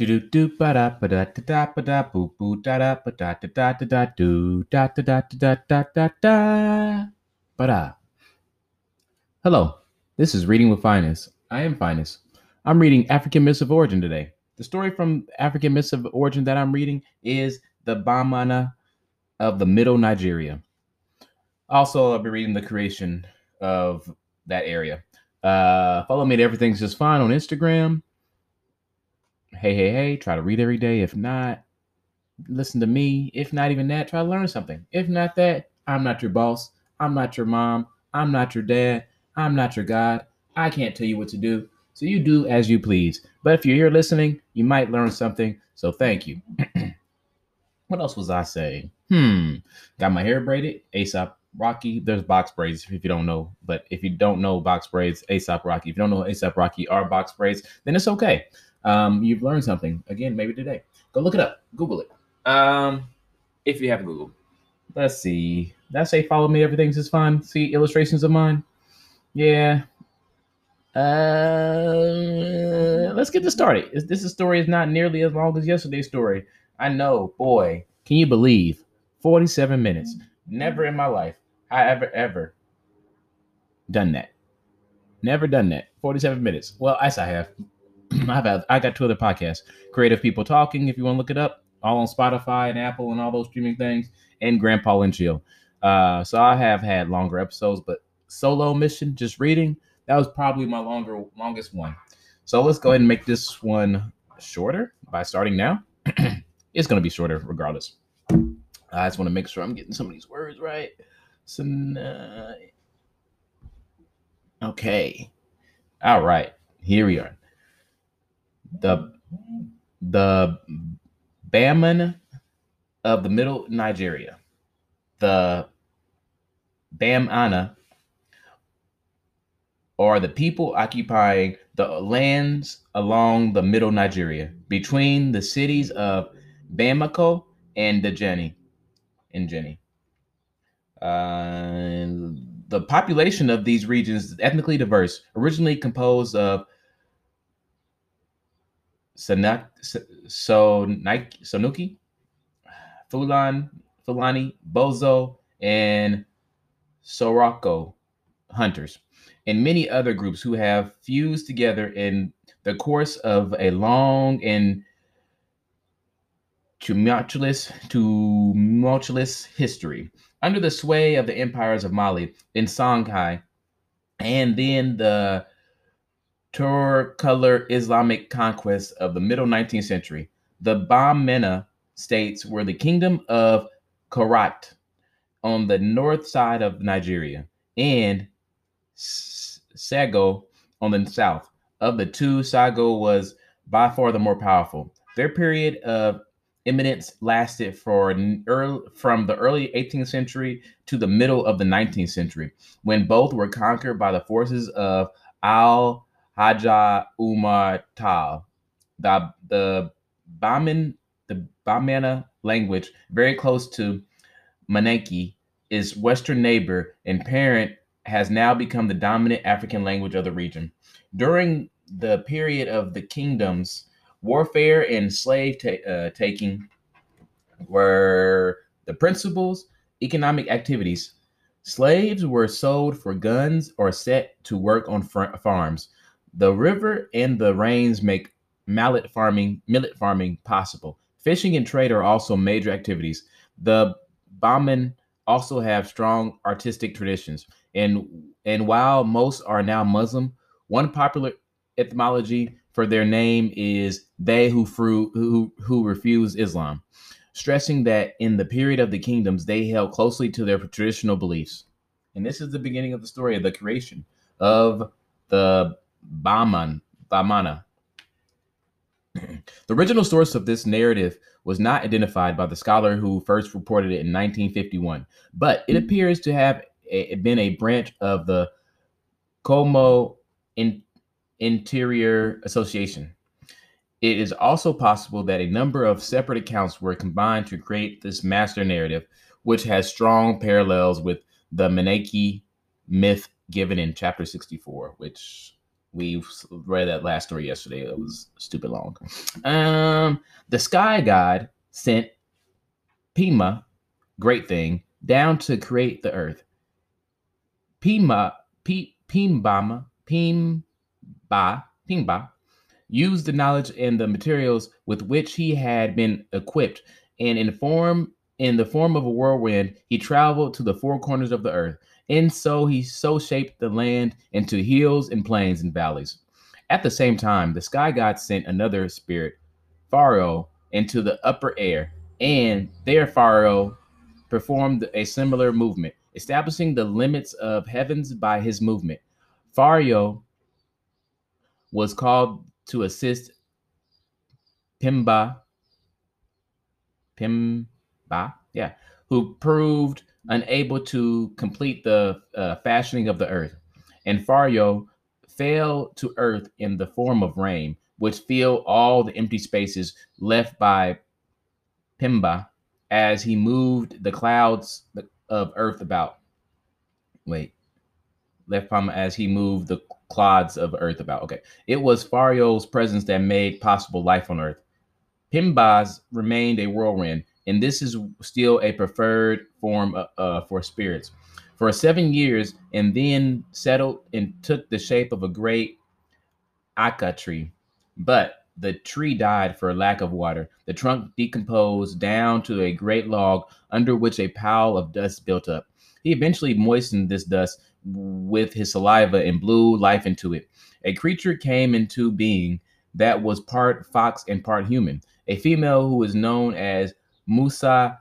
do do do ba da ba da da da ba da boo boo da da ba da da da da da do da da da da da da da ba da. Hello, this is Reading with Phines. I am Phines. I'm reading African Myths of Origin today. The story from African Myths of Origin that I'm reading is the Bamana of the Middle Nigeria. Also, I'll be reading the creation of that area. Uh, follow me at Everything's Just Fine on Instagram Hey, hey, hey, try to read every day. If not, listen to me. If not even that, try to learn something. If not that, I'm not your boss. I'm not your mom. I'm not your dad. I'm not your God. I can't tell you what to do. So you do as you please. But if you're here listening, you might learn something. So thank you. what else was I saying? Hmm. Got my hair braided. ASAP Rocky. There's box braids if you don't know. But if you don't know box braids, ASAP Rocky. If you don't know ASAP Rocky are box braids, then it's okay. Um, you've learned something again, maybe today. Go look it up. Google it. Um, if you have Google. Let's see. I say follow me? Everything's just fine. See illustrations of mine. Yeah. Uh, let's get this started. This story is not nearly as long as yesterday's story. I know, boy. Can you believe? 47 minutes. Never in my life I ever ever done that. Never done that. 47 minutes. Well, yes, I have. I've had, I got two other podcasts. Creative People Talking, if you want to look it up, all on Spotify and Apple and all those streaming things, and Grandpa and Chill. Uh, so I have had longer episodes, but solo mission, just reading, that was probably my longer longest one. So let's go ahead and make this one shorter by starting now. it's going to be shorter regardless. I just want to make sure I'm getting some of these words right. So, uh, okay. All right. Here we are. The the Baman of the Middle Nigeria. The Bamana are the people occupying the lands along the Middle Nigeria between the cities of Bamako and Djeni in Jenny. Uh, the population of these regions is ethnically diverse, originally composed of Sanak, so, Nike, Sanuki, Fulan, Fulani, Bozo, and Soroko hunters, and many other groups who have fused together in the course of a long and tumultuous, tumultuous history. Under the sway of the empires of Mali and Songhai, and then the Tukulor Islamic conquest of the middle 19th century, the Bamana states were the kingdom of Karat on the north side of Nigeria and Sago on the south. Of the two, Sago was by far the more powerful. Their period of eminence lasted for early, from the early 18th century to the middle of the 19th century, when both were conquered by the forces of Al Haja Umar Tal. The, the Baman, the Bamana language, very close to Maneki, is western neighbor and parent has now become the dominant African language of the region. During the period of the kingdoms, warfare and slave ta- uh, taking were the principles economic activities slaves were sold for guns or set to work on fr- farms the river and the rains make mallet farming millet farming possible. Fishing and trade are also major activities. The Baman also have strong artistic traditions. And and while most are now muslim one popular etymology for their name is they who fru- who who refuse Islam, stressing that in the period of the kingdoms they held closely to their traditional beliefs. And this is the beginning of the story of the creation of the Baman Bamana. the original source of this narrative was not identified by the scholar who first reported it in 1951, but it appears to have a, been a branch of the Komo in Interior Association. It is also possible that a number of separate accounts were combined to create this master narrative, which has strong parallels with the Maneki myth given in chapter 64, which we read that last story yesterday. It was stupid long. Um, the sky god sent Pima, great thing, down to create the earth. Pima, P, Pimbama, Pimba, Pimba, used the knowledge and the materials with which he had been equipped, and in form in the form of a whirlwind, he traveled to the four corners of the earth. And so he so shaped the land into hills and plains and valleys. At the same time, the sky god sent another spirit, Faro, into the upper air, and there Faro performed a similar movement, establishing the limits of heavens by his movement. Faro was called to assist Pimba, Pimba, yeah, who proved unable to complete the uh, fashioning of the earth. And Faro fell to earth in the form of rain, which filled all the empty spaces left by Pimba as he moved the clouds of earth about. Wait, left Pimba as he moved the clods of earth about. Okay. It was Faro's presence that made possible life on earth. Pimba's remained a whirlwind, and this is still a preferred form uh, uh, for spirits. For seven years, and then settled and took the shape of a great aca tree. But the tree died for lack of water. The trunk decomposed down to a great log under which a pile of dust built up. He eventually moistened this dust with his saliva and blew life into it. A creature came into being that was part fox and part human, a female who is known as Musa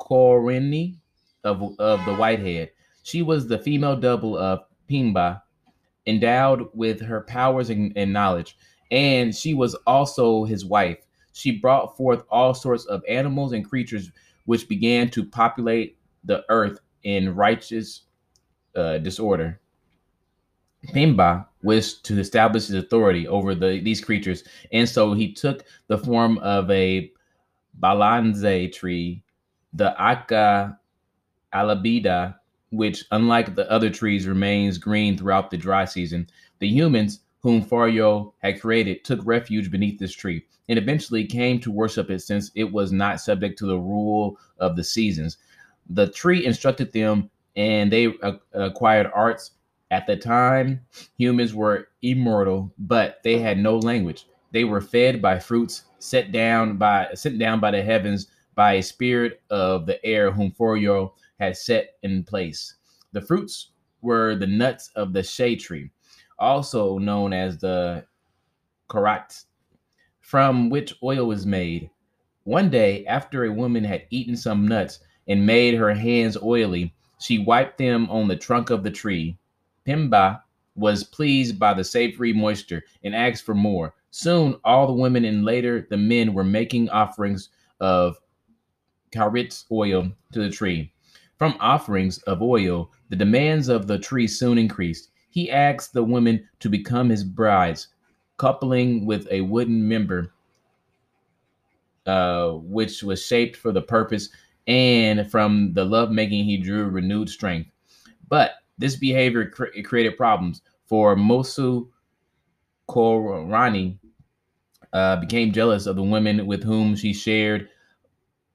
Korini of, of the Whitehead. She was the female double of Pimba, endowed with her powers and, and knowledge, and she was also his wife. She brought forth all sorts of animals and creatures which began to populate the earth in righteous uh, disorder. Pimba wished to establish his authority over the, these creatures, and so he took the form of a balanze tree, the Aca alabida, which, unlike the other trees, remains green throughout the dry season. The humans, whom Fario had created, took refuge beneath this tree and eventually came to worship it since it was not subject to the rule of the seasons. The tree instructed them and they acquired arts. At the time, humans were immortal, but they had no language. They were fed by fruits set down by sent down by the heavens by a spirit of the air whom Forio had set in place. The fruits were the nuts of the shade tree, also known as the karat, from which oil was made. One day, after a woman had eaten some nuts and made her hands oily, she wiped them on the trunk of the tree. Pimba was pleased by the savory moisture and asked for more. Soon, all the women and later the men were making offerings of karitz oil to the tree. From offerings of oil, the demands of the tree soon increased. He asked the women to become his brides, coupling with a wooden member, uh, which was shaped for the purpose and from the lovemaking, he drew renewed strength. But this behavior cre- created problems for Mosu Korani. Uh, became jealous of the women with whom she shared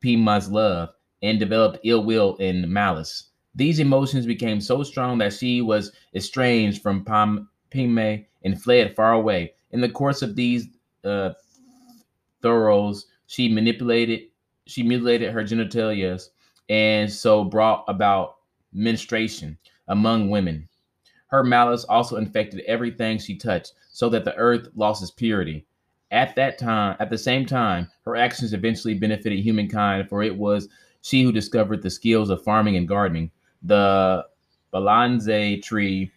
Pima's love and developed ill will and malice. These emotions became so strong that she was estranged from Pam, Pime and fled far away. In the course of these uh, thorough, she manipulated she mutilated her genitalia and so brought about menstruation among women. Her malice also infected everything she touched, so that the earth lost its purity. At that time, at the same time, her actions eventually benefited humankind, for it was she who discovered the skills of farming and gardening. The balanze tree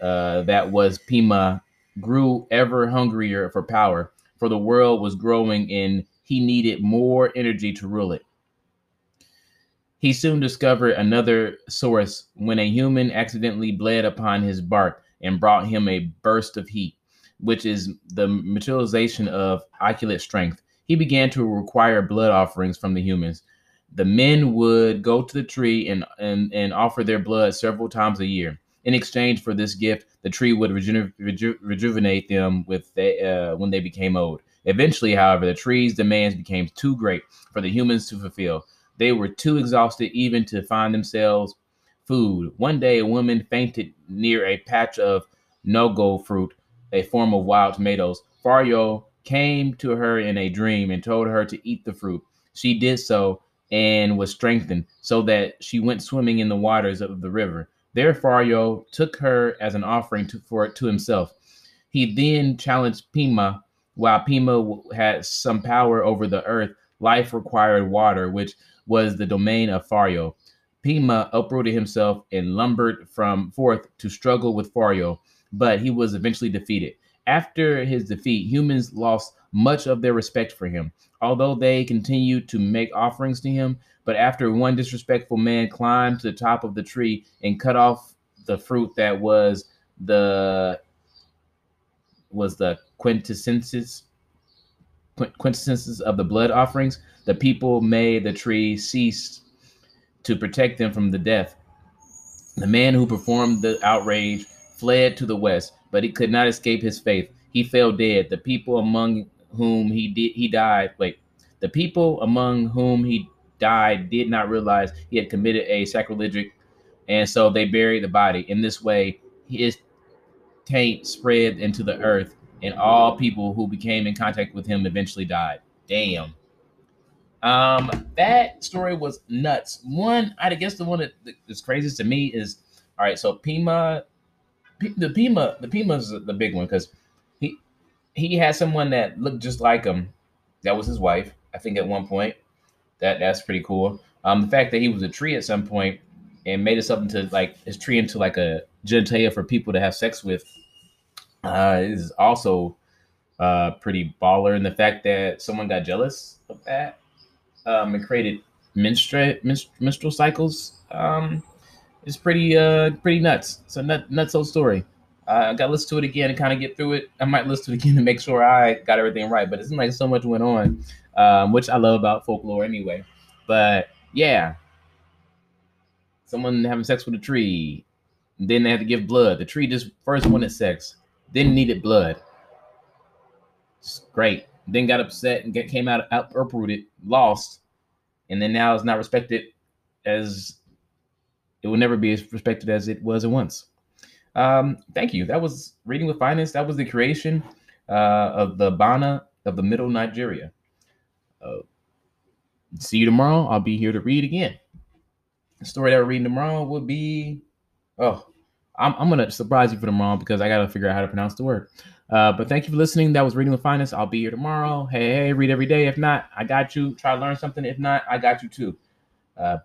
uh, that was Pima grew ever hungrier for power, for the world was growing and he needed more energy to rule it. He soon discovered another source when a human accidentally bled upon his bark and brought him a burst of heat, which is the materialization of oculate strength. He began to require blood offerings from the humans. The men would go to the tree and, and, and offer their blood several times a year. In exchange for this gift, the tree would reju- reju- rejuvenate them with the, uh, when they became old. Eventually, however, the tree's demands became too great for the humans to fulfill. They were too exhausted even to find themselves food. One day, a woman fainted near a patch of nogo fruit, a form of wild tomatoes. Fario came to her in a dream and told her to eat the fruit. She did so and was strengthened, so that she went swimming in the waters of the river. There, Fario took her as an offering to, for to himself. He then challenged Pima. While Pima had some power over the earth, life required water, which was the domain of Fario. Pima uprooted himself and lumbered from forth to struggle with Fario, but he was eventually defeated. After his defeat, humans lost much of their respect for him, although they continued to make offerings to him. But after one disrespectful man climbed to the top of the tree and cut off the fruit that was the was the quintessences quintessences of the blood offerings, the people made the tree cease to protect them from the death. The man who performed the outrage fled to the west, but he could not escape his faith. He fell dead. The people among whom he did he died. Wait, the people among whom he died did not realize he had committed a sacrilegious, and so they buried the body. In this way, his taint spread into the earth, and all people who became in contact with him eventually died. Damn. Um, that story was nuts. One, I guess the one that is craziest to me is all right. So Pima the Pima, the Pima's the big one because he he had someone that looked just like him. That was his wife, I think, at one point. That that's pretty cool. Um, the fact that he was a tree at some point and made it something to like his tree into like a genitalia for people to have sex with uh, is also uh, pretty baller. And the fact that someone got jealous of that um, and created menstrual cycles um, it's pretty uh pretty nuts. It's a nut nutso story. Uh, I got to listen to it again and kind of get through it. I might listen to it again to make sure I got everything right. But it like so much went on, um, which I love about folklore anyway. But yeah, someone having sex with a tree, then they have to give blood. The tree just first wanted sex, then needed blood. It's great. Then got upset and get, came out, out uprooted, lost, and then now it's not respected as it will never be as respected as it was at once. Um, thank you. That was Reading with Phines. That was the creation uh, of the Bana of the Middle Nigeria. Uh, see you tomorrow. I'll be here to read again. The story that we're reading tomorrow will be, oh, I'm, I'm to surprise you for tomorrow because I got to figure out how to pronounce the word. Uh, but thank you for listening. That was Reading with Phines. I'll be here tomorrow. Hey, hey, read every day. If not, I got you. Try to learn something. If not, I got you too. Uh,